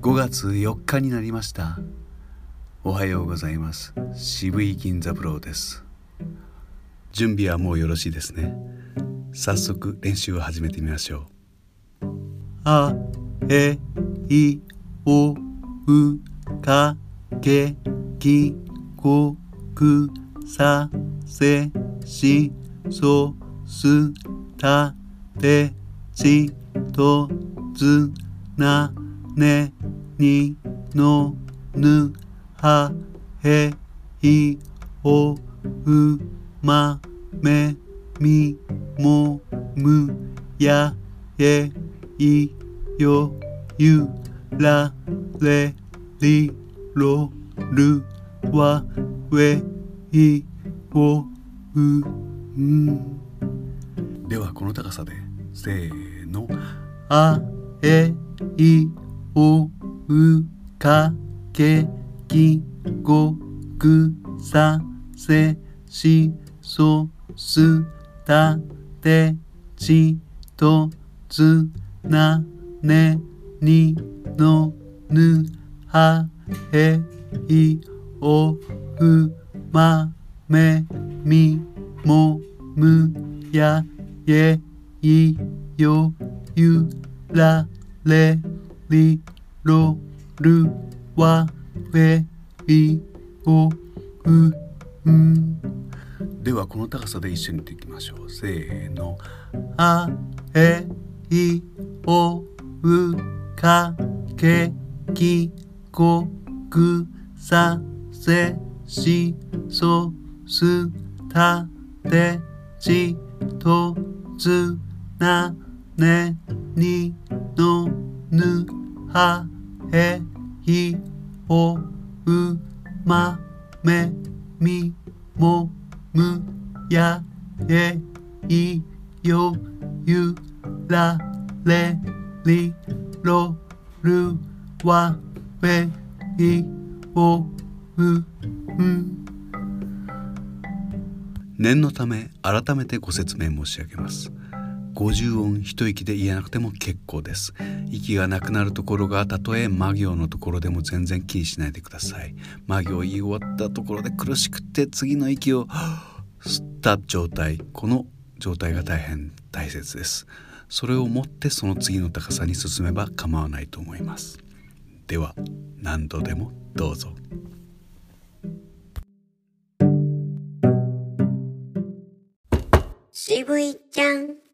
5月4日になりました。おはようございます。渋井銀座ブローです。準備はもうよろしいですね。早速練習を始めてみましょう。あえいおうかけきこくさせしそすたてちとつなねにのぬはへいおうまめみもむやえいよゆられりろるわえいおうんではこの高さでせーの。あえいおおうかけきごくさせしそすたてちとつなねにのぬはへいおうまめみもむやえいよゆられりろるわえいおうん。ではこの高さで一緒に言っていきましょう。せーの。あえいおうかけきこくさせしそすたてちとつなねにのぬ。はへいおうまめみもむやえいよゆられりろるわえいおうん。念のため改めてご説明申し上げます。50音一息で言えなくても結構です。息がなくなるところがたとえ魔行のところでも全然気にしないでください。魔行言い終わったところで苦しくて次の息を吸った状態。この状態が大変大切です。それをもってその次の高さに進めば構わないと思います。では何度でもどうぞ。渋いちゃん。